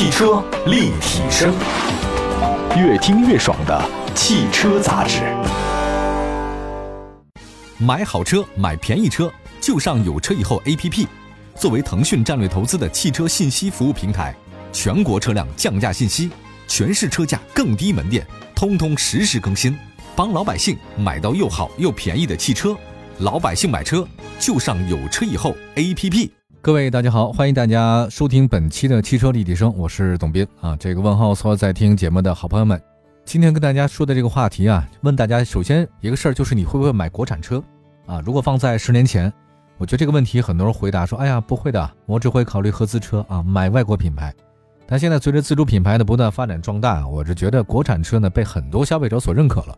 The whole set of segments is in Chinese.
汽车立体声，越听越爽的汽车杂志。买好车，买便宜车，就上有车以后 APP。作为腾讯战略投资的汽车信息服务平台，全国车辆降价信息、全市车价更低门店，通通实时更新，帮老百姓买到又好又便宜的汽车。老百姓买车就上有车以后 APP。各位大家好，欢迎大家收听本期的汽车立体声，我是董斌啊。这个问候所有在听节目的好朋友们，今天跟大家说的这个话题啊，问大家首先一个事儿就是你会不会买国产车啊？如果放在十年前，我觉得这个问题很多人回答说，哎呀不会的，我只会考虑合资车啊，买外国品牌。但现在随着自主品牌的不断发展壮大，我是觉得国产车呢被很多消费者所认可了。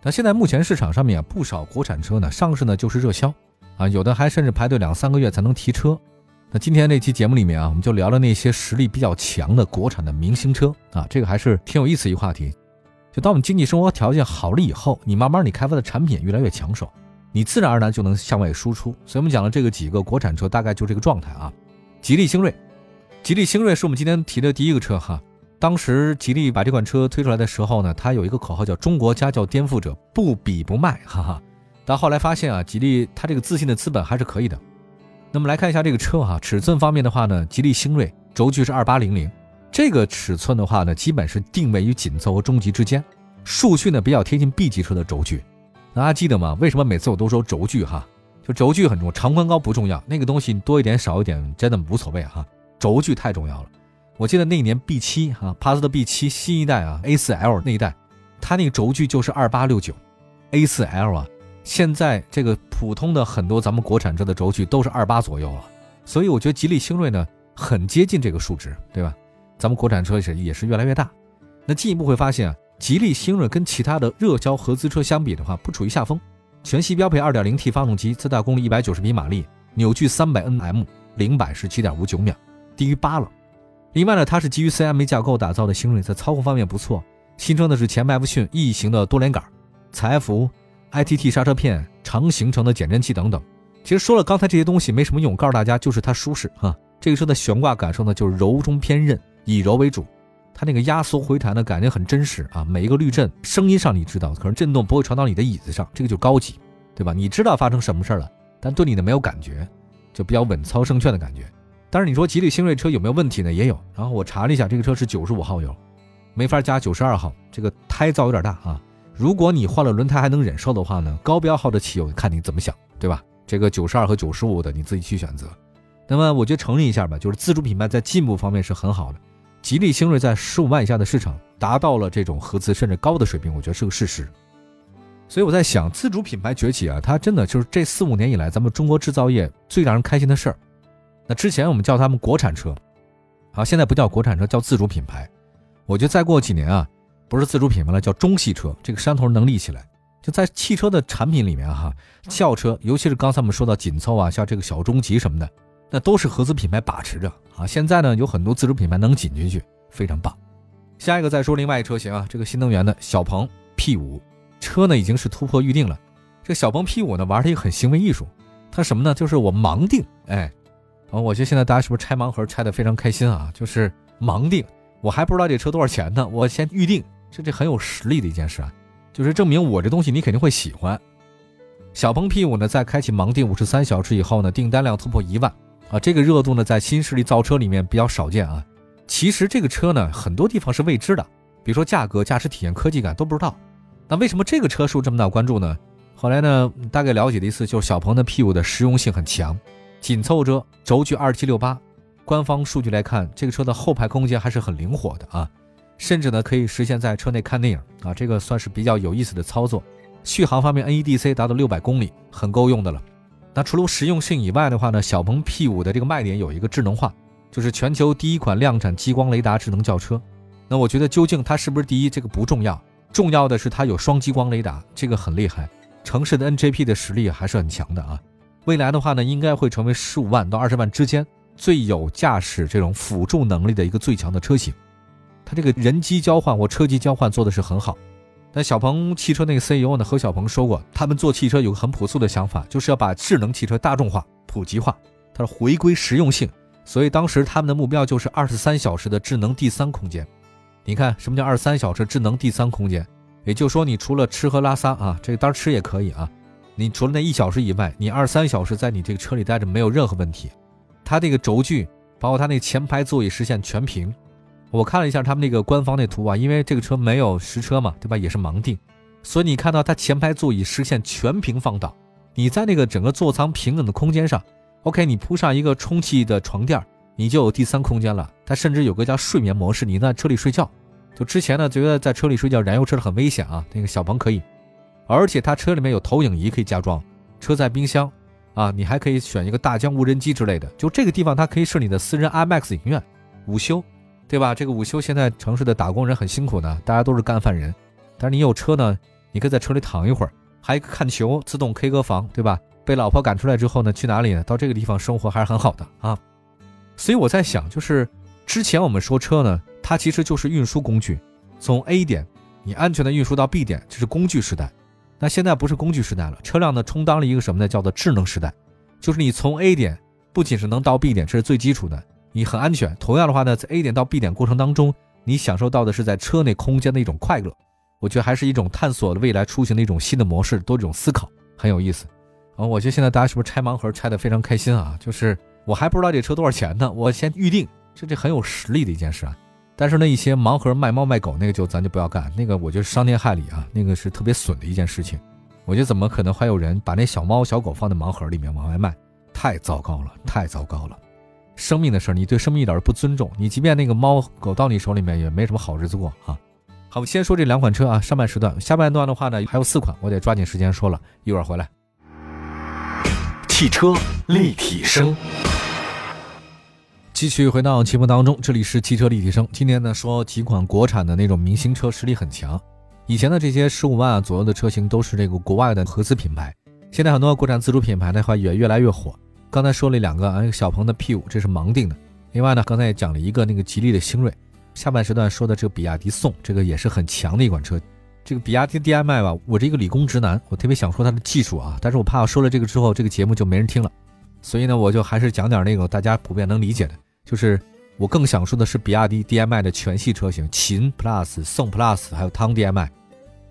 但现在目前市场上面啊，不少国产车呢上市呢就是热销啊，有的还甚至排队两三个月才能提车。那今天这期节目里面啊，我们就聊聊那些实力比较强的国产的明星车啊，这个还是挺有意思一个话题。就当我们经济生活条件好了以后，你慢慢你开发的产品越来越抢手，你自然而然就能向外输出。所以我们讲了这个几个国产车，大概就这个状态啊。吉利星瑞，吉利星瑞是我们今天提的第一个车哈。当时吉利把这款车推出来的时候呢，它有一个口号叫“中国家教颠覆者，不比不卖”，哈哈。但后来发现啊，吉利它这个自信的资本还是可以的。那么来看一下这个车哈，尺寸方面的话呢，吉利星瑞轴距是二八零零，这个尺寸的话呢，基本是定位于紧凑和中级之间，数据呢比较贴近 B 级车的轴距。大家记得吗？为什么每次我都说轴距哈？就轴距很重要，长宽高不重要，那个东西多一点少一点真的无所谓哈，轴距太重要了。我记得那一年 B 七哈，帕萨特 B 七新一代啊 A 四 L 那一代，它那个轴距就是二八六九，A 四 L 啊。现在这个普通的很多咱们国产车的轴距都是二八左右了，所以我觉得吉利星瑞呢很接近这个数值，对吧？咱们国产车是也是越来越大。那进一步会发现啊，吉利星瑞跟其他的热销合资车相比的话，不处于下风。全系标配 2.0T 发动机，最大功率190匹马力，扭矩300 Nm，零百是7.59秒，低于八了。另外呢，它是基于 CMA 架构打造的星瑞，在操控方面不错。新车呢是前麦弗逊 E 型的多连杆，采孚。ITT 刹车片、长行程的减震器等等，其实说了刚才这些东西没什么用，告诉大家就是它舒适哈。这个车的悬挂感受呢就是柔中偏韧，以柔为主。它那个压缩回弹的感觉很真实啊，每一个滤震声音上你知道，可是震动不会传到你的椅子上，这个就高级，对吧？你知道发生什么事儿了，但对你的没有感觉，就比较稳操胜券的感觉。但是你说吉利星瑞车有没有问题呢？也有。然后我查了一下，这个车是九十五号油，没法加九十二号，这个胎噪有点大啊。如果你换了轮胎还能忍受的话呢，高标号的汽油看你怎么想，对吧？这个九十二和九十五的你自己去选择。那么我觉得承认一下吧，就是自主品牌在进步方面是很好的。吉利星瑞在十五万以下的市场达到了这种合资甚至高的水平，我觉得是个事实。所以我在想，自主品牌崛起啊，它真的就是这四五年以来咱们中国制造业最让人开心的事儿。那之前我们叫他们国产车，好，现在不叫国产车，叫自主品牌。我觉得再过几年啊。不是自主品牌了，叫中系车，这个山头能立起来。就在汽车的产品里面哈，轿车，尤其是刚才我们说到紧凑啊，像这个小中级什么的，那都是合资品牌把持着啊。现在呢，有很多自主品牌能挤进去，非常棒。下一个再说另外一车型啊，这个新能源的小鹏 P5 车呢，已经是突破预定了。这个小鹏 P5 呢，玩的一个很行为艺术，它什么呢？就是我盲定，哎，啊，我觉得现在大家是不是拆盲盒拆的非常开心啊？就是盲定，我还不知道这车多少钱呢，我先预定。这这很有实力的一件事啊，就是证明我这东西你肯定会喜欢。小鹏 P5 呢，在开启盲定五十三小时以后呢，订单量突破一万啊，这个热度呢，在新势力造车里面比较少见啊。其实这个车呢，很多地方是未知的，比如说价格、驾驶体验、科技感都不知道。那为什么这个车受这么大关注呢？后来呢，大概了解了一次，就是小鹏的 P5 的实用性很强，紧凑车轴距二七六八，官方数据来看，这个车的后排空间还是很灵活的啊。甚至呢，可以实现在车内看电影啊，这个算是比较有意思的操作。续航方面，NEDC 达到六百公里，很够用的了。那除了实用性以外的话呢，小鹏 P5 的这个卖点有一个智能化，就是全球第一款量产激光雷达智能轿车。那我觉得究竟它是不是第一，这个不重要，重要的是它有双激光雷达，这个很厉害。城市的 NGP 的实力还是很强的啊。未来的话呢，应该会成为十五万到二十万之间最有驾驶这种辅助能力的一个最强的车型。它这个人机交换或车机交换做的是很好，但小鹏汽车那个 CEO 呢，何小鹏说过，他们做汽车有个很朴素的想法，就是要把智能汽车大众化、普及化，它是回归实用性，所以当时他们的目标就是二十三小时的智能第三空间。你看什么叫二十三小时智能第三空间？也就是说，你除了吃喝拉撒啊，这个当然吃也可以啊，你除了那一小时以外，你二十三小时在你这个车里待着没有任何问题。它这个轴距，包括它那个前排座椅实现全屏。我看了一下他们那个官方那图啊，因为这个车没有实车嘛，对吧？也是盲定，所以你看到它前排座椅实现全屏放倒。你在那个整个座舱平整的空间上，OK，你铺上一个充气的床垫，你就有第三空间了。它甚至有个叫睡眠模式，你在车里睡觉。就之前呢，觉得在车里睡觉燃油车很危险啊，那个小鹏可以，而且它车里面有投影仪可以加装，车载冰箱啊，你还可以选一个大疆无人机之类的。就这个地方，它可以是你的私人 IMAX 影院，午休。对吧？这个午休现在城市的打工人很辛苦的，大家都是干饭人。但是你有车呢，你可以在车里躺一会儿，还看球，自动 K 歌房，对吧？被老婆赶出来之后呢，去哪里呢？到这个地方生活还是很好的啊。所以我在想，就是之前我们说车呢，它其实就是运输工具，从 A 点你安全的运输到 B 点，这是工具时代。那现在不是工具时代了，车辆呢充当了一个什么呢？叫做智能时代，就是你从 A 点不仅是能到 B 点，这是最基础的。你很安全。同样的话呢，在 A 点到 B 点过程当中，你享受到的是在车内空间的一种快乐。我觉得还是一种探索未来出行的一种新的模式，多一种思考，很有意思。啊，我觉得现在大家是不是拆盲盒拆的非常开心啊？就是我还不知道这车多少钱呢，我先预定，这这很有实力的一件事啊。但是那一些盲盒卖猫卖狗那个就咱就不要干，那个我觉得伤天害理啊，那个是特别损的一件事情。我觉得怎么可能还有人把那小猫小狗放在盲盒里面往外卖？太糟糕了，太糟糕了。生命的事儿，你对生命一点都不尊重。你即便那个猫狗到你手里面，也没什么好日子过啊。好，先说这两款车啊，上半时段，下半段的话呢，还有四款，我得抓紧时间说了，一会儿回来。汽车立体声，继续回到节目当中，这里是汽车立体声。今天呢，说几款国产的那种明星车，实力很强。以前的这些十五万啊左右的车型，都是这个国外的合资品牌。现在很多国产自主品牌的话，也越来越火。刚才说了两个啊，小鹏的 P5，这是盲定的。另外呢，刚才也讲了一个那个吉利的星瑞。下半时段说的这个比亚迪宋，这个也是很强的一款车。这个比亚迪 DMI 吧，我这个理工直男，我特别想说它的技术啊，但是我怕我说了这个之后，这个节目就没人听了。所以呢，我就还是讲点那个大家普遍能理解的，就是我更想说的是比亚迪 DMI 的全系车型，秦 Plus、宋 Plus 还有唐 DMI。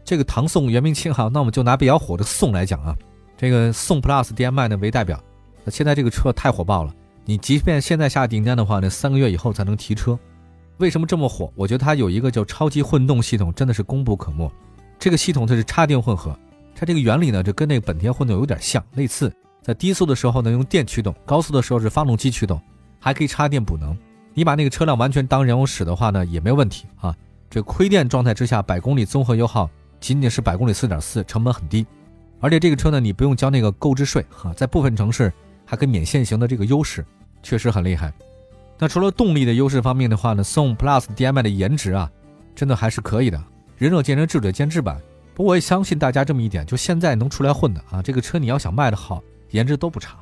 这个唐宋元明清哈，那我们就拿比较火的宋来讲啊，这个宋 Plus DMI 呢为代表。那现在这个车太火爆了，你即便现在下订单的话呢，三个月以后才能提车。为什么这么火？我觉得它有一个叫超级混动系统，真的是功不可没。这个系统它是插电混合，它这个原理呢，就跟那个本田混动有点像，类似。在低速的时候呢用电驱动，高速的时候是发动机驱动，还可以插电补能。你把那个车辆完全当燃油使的话呢，也没有问题啊。这亏电状态之下，百公里综合油耗仅仅是百公里四点四，成本很低。而且这个车呢，你不用交那个购置税哈，在部分城市。它跟免限行的这个优势确实很厉害。那除了动力的优势方面的话呢，宋 Plus DM-i 的颜值啊，真的还是可以的。仁者见仁，智者见智吧。不过我也相信大家这么一点，就现在能出来混的啊，这个车你要想卖的好，颜值都不差。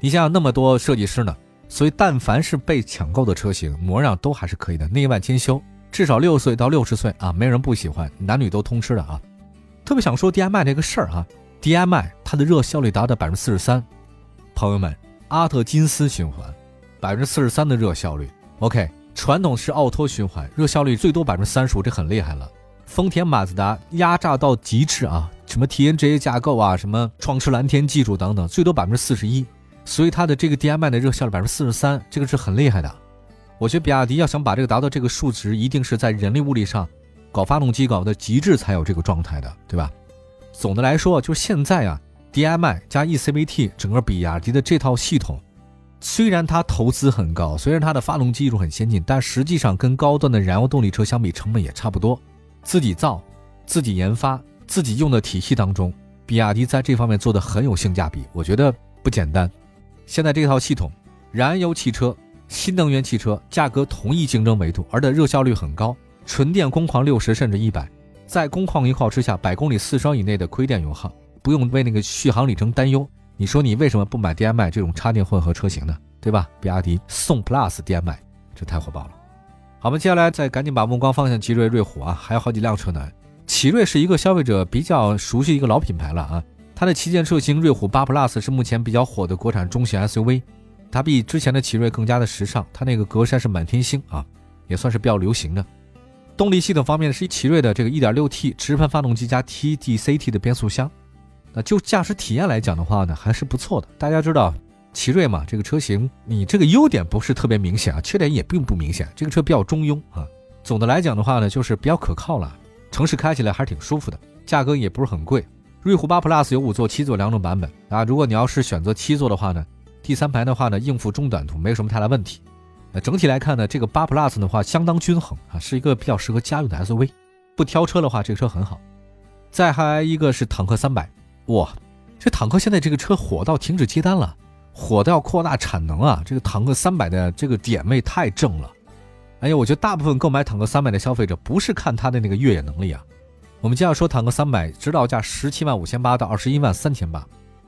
你想想那么多设计师呢，所以但凡是被抢购的车型，模样都还是可以的，内外兼修，至少六岁到六十岁啊，没人不喜欢，男女都通吃的啊。特别想说 DM-i 这个事儿啊，DM-i 它的热效率达到百分之四十三。朋友们，阿特金斯循环，百分之四十三的热效率。OK，传统是奥托循环，热效率最多百分之三十五，这很厉害了。丰田、马自达压榨到极致啊，什么 TNGA 架构啊，什么创驰蓝天技术等等，最多百分之四十一。所以它的这个 DM-i 的热效率百分之四十三，这个是很厉害的。我觉得比亚迪要想把这个达到这个数值，一定是在人力物力上搞发动机搞的极致才有这个状态的，对吧？总的来说，就是现在啊。DM-i 加 eCVT 整个比亚迪的这套系统，虽然它投资很高，虽然它的发动机技术很先进，但实际上跟高端的燃油动力车相比，成本也差不多。自己造、自己研发、自己用的体系当中，比亚迪在这方面做的很有性价比，我觉得不简单。现在这套系统，燃油汽车、新能源汽车价格同一竞争维度，而且热效率很高，纯电工况六十甚至一百，在工况油耗之下，百公里四升以内的亏电油耗。不用为那个续航里程担忧，你说你为什么不买 DM-i 这种插电混合车型呢？对吧？比亚迪宋 Plus DM-i 这太火爆了。好，我们接下来再赶紧把目光放向奇瑞瑞虎啊，还有好几辆车呢。奇瑞是一个消费者比较熟悉一个老品牌了啊，它的旗舰车型瑞虎8 Plus 是目前比较火的国产中型 SUV，它比之前的奇瑞更加的时尚，它那个格栅是满天星啊，也算是比较流行的。动力系统方面是奇瑞的这个 1.6T 直喷发动机加 TDCT 的变速箱。那就驾驶体验来讲的话呢，还是不错的。大家知道，奇瑞嘛，这个车型你这个优点不是特别明显啊，缺点也并不明显。这个车比较中庸啊。总的来讲的话呢，就是比较可靠了，城市开起来还是挺舒服的，价格也不是很贵。瑞虎8 Plus 有五座、七座两种版本啊。如果你要是选择七座的话呢，第三排的话呢，应付中短途没有什么太大问题。那整体来看呢，这个8 Plus 的话相当均衡啊，是一个比较适合家用的 SUV。不挑车的话，这个车很好。再还一个是坦克300。哇，这坦克现在这个车火到停止接单了，火到扩大产能啊！这个坦克三百的这个点位太正了。哎呀，我觉得大部分购买坦克三百的消费者不是看它的那个越野能力啊。我们接下来说坦克三百，指导价十七万五千八到二十一万三千八。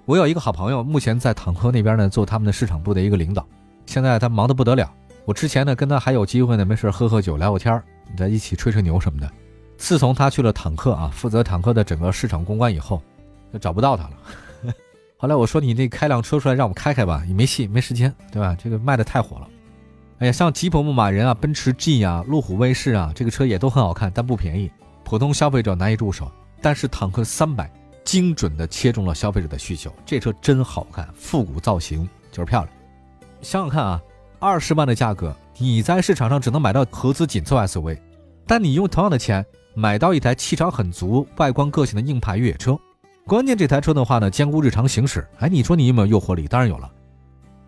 我有一个好朋友，目前在坦克那边呢做他们的市场部的一个领导，现在他忙得不得了。我之前呢跟他还有机会呢，没事喝喝酒聊聊天在一起吹吹牛什么的。自从他去了坦克啊，负责坦克的整个市场公关以后。就找不到他了。后来我说你那开辆车出来让我们开开吧，也没戏，没时间，对吧？这个卖的太火了。哎呀，像吉普牧马人啊、奔驰 G 啊、路虎卫士啊，这个车也都很好看，但不便宜，普通消费者难以入手。但是坦克三百精准的切中了消费者的需求，这车真好看，复古造型就是漂亮。想想看啊，二十万的价格，你在市场上只能买到合资紧凑 SUV，但你用同样的钱买到一台气场很足、外观个性的硬派越野车。关键这台车的话呢，兼顾日常行驶。哎，你说你有没有诱惑力？当然有了。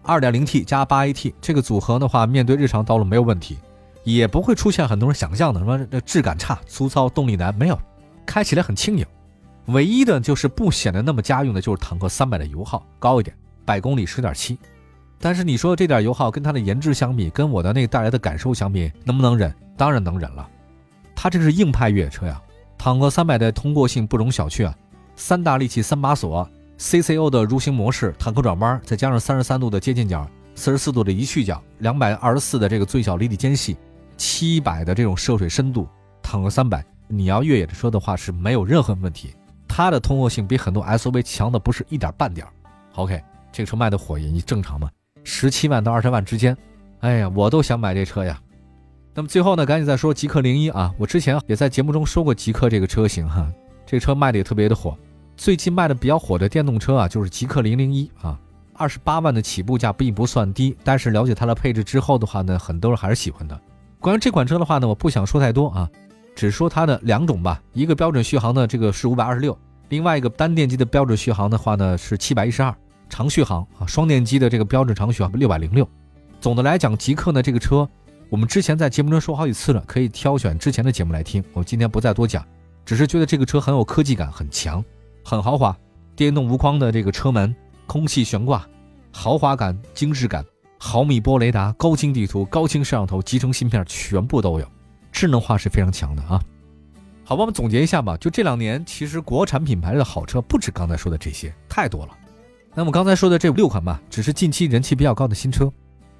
2.0T 加 8AT 这个组合的话，面对日常道路没有问题，也不会出现很多人想象的什么质感差、粗糙、动力难，没有，开起来很轻盈。唯一的就是不显得那么家用的，就是坦克300的油耗高一点，百公里10.7。但是你说这点油耗跟它的颜值相比，跟我的那个带来的感受相比，能不能忍？当然能忍了。它这是硬派越野车呀，坦克300的通过性不容小觑啊。三大利器三把锁，CCO 的蠕行模式，坦克转弯，再加上三十三度的接近角，四十四度的移去角，两百二十四的这个最小离地间隙，七百的这种涉水深度，坦克三百，你要越野的车的话是没有任何问题。它的通过性比很多 SUV 强的不是一点半点儿 OK，这个车卖的火也正常嘛，十七万到二十万之间。哎呀，我都想买这车呀。那么最后呢，赶紧再说极氪零一啊，我之前也在节目中说过极氪这个车型哈，这车卖的也特别的火。最近卖的比较火的电动车啊，就是极氪零零一啊，二十八万的起步价并不算低，但是了解它的配置之后的话呢，很多人还是喜欢的。关于这款车的话呢，我不想说太多啊，只说它的两种吧，一个标准续航呢，这个是五百二十六，另外一个单电机的标准续航的话呢是七百一十二，长续航啊，双电机的这个标准长续航六百零六。总的来讲，极氪呢这个车，我们之前在节目中说好几次了，可以挑选之前的节目来听，我今天不再多讲，只是觉得这个车很有科技感，很强。很豪华，电动无框的这个车门，空气悬挂，豪华感、精致感，毫米波雷达、高清地图、高清摄像头、集成芯片全部都有，智能化是非常强的啊。好吧，我们总结一下吧。就这两年，其实国产品牌的好车不止刚才说的这些，太多了。那么刚才说的这六款吧，只是近期人气比较高的新车。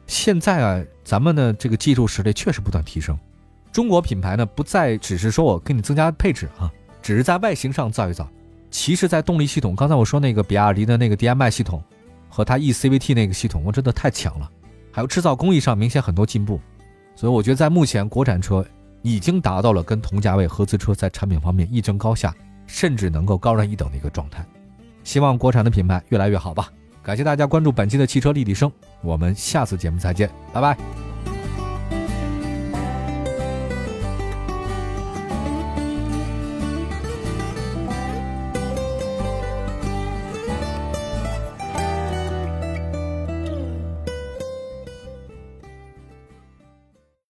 现在啊，咱们的这个技术实力确实不断提升，中国品牌呢不再只是说我给你增加配置啊，只是在外形上造一造。其实，在动力系统，刚才我说那个比亚迪的那个 DMI 系统，和它 eCVT 那个系统，我真的太强了。还有制造工艺上明显很多进步，所以我觉得在目前国产车已经达到了跟同价位合资车在产品方面一争高下，甚至能够高人一等的一个状态。希望国产的品牌越来越好吧。感谢大家关注本期的汽车立体声，我们下次节目再见，拜拜。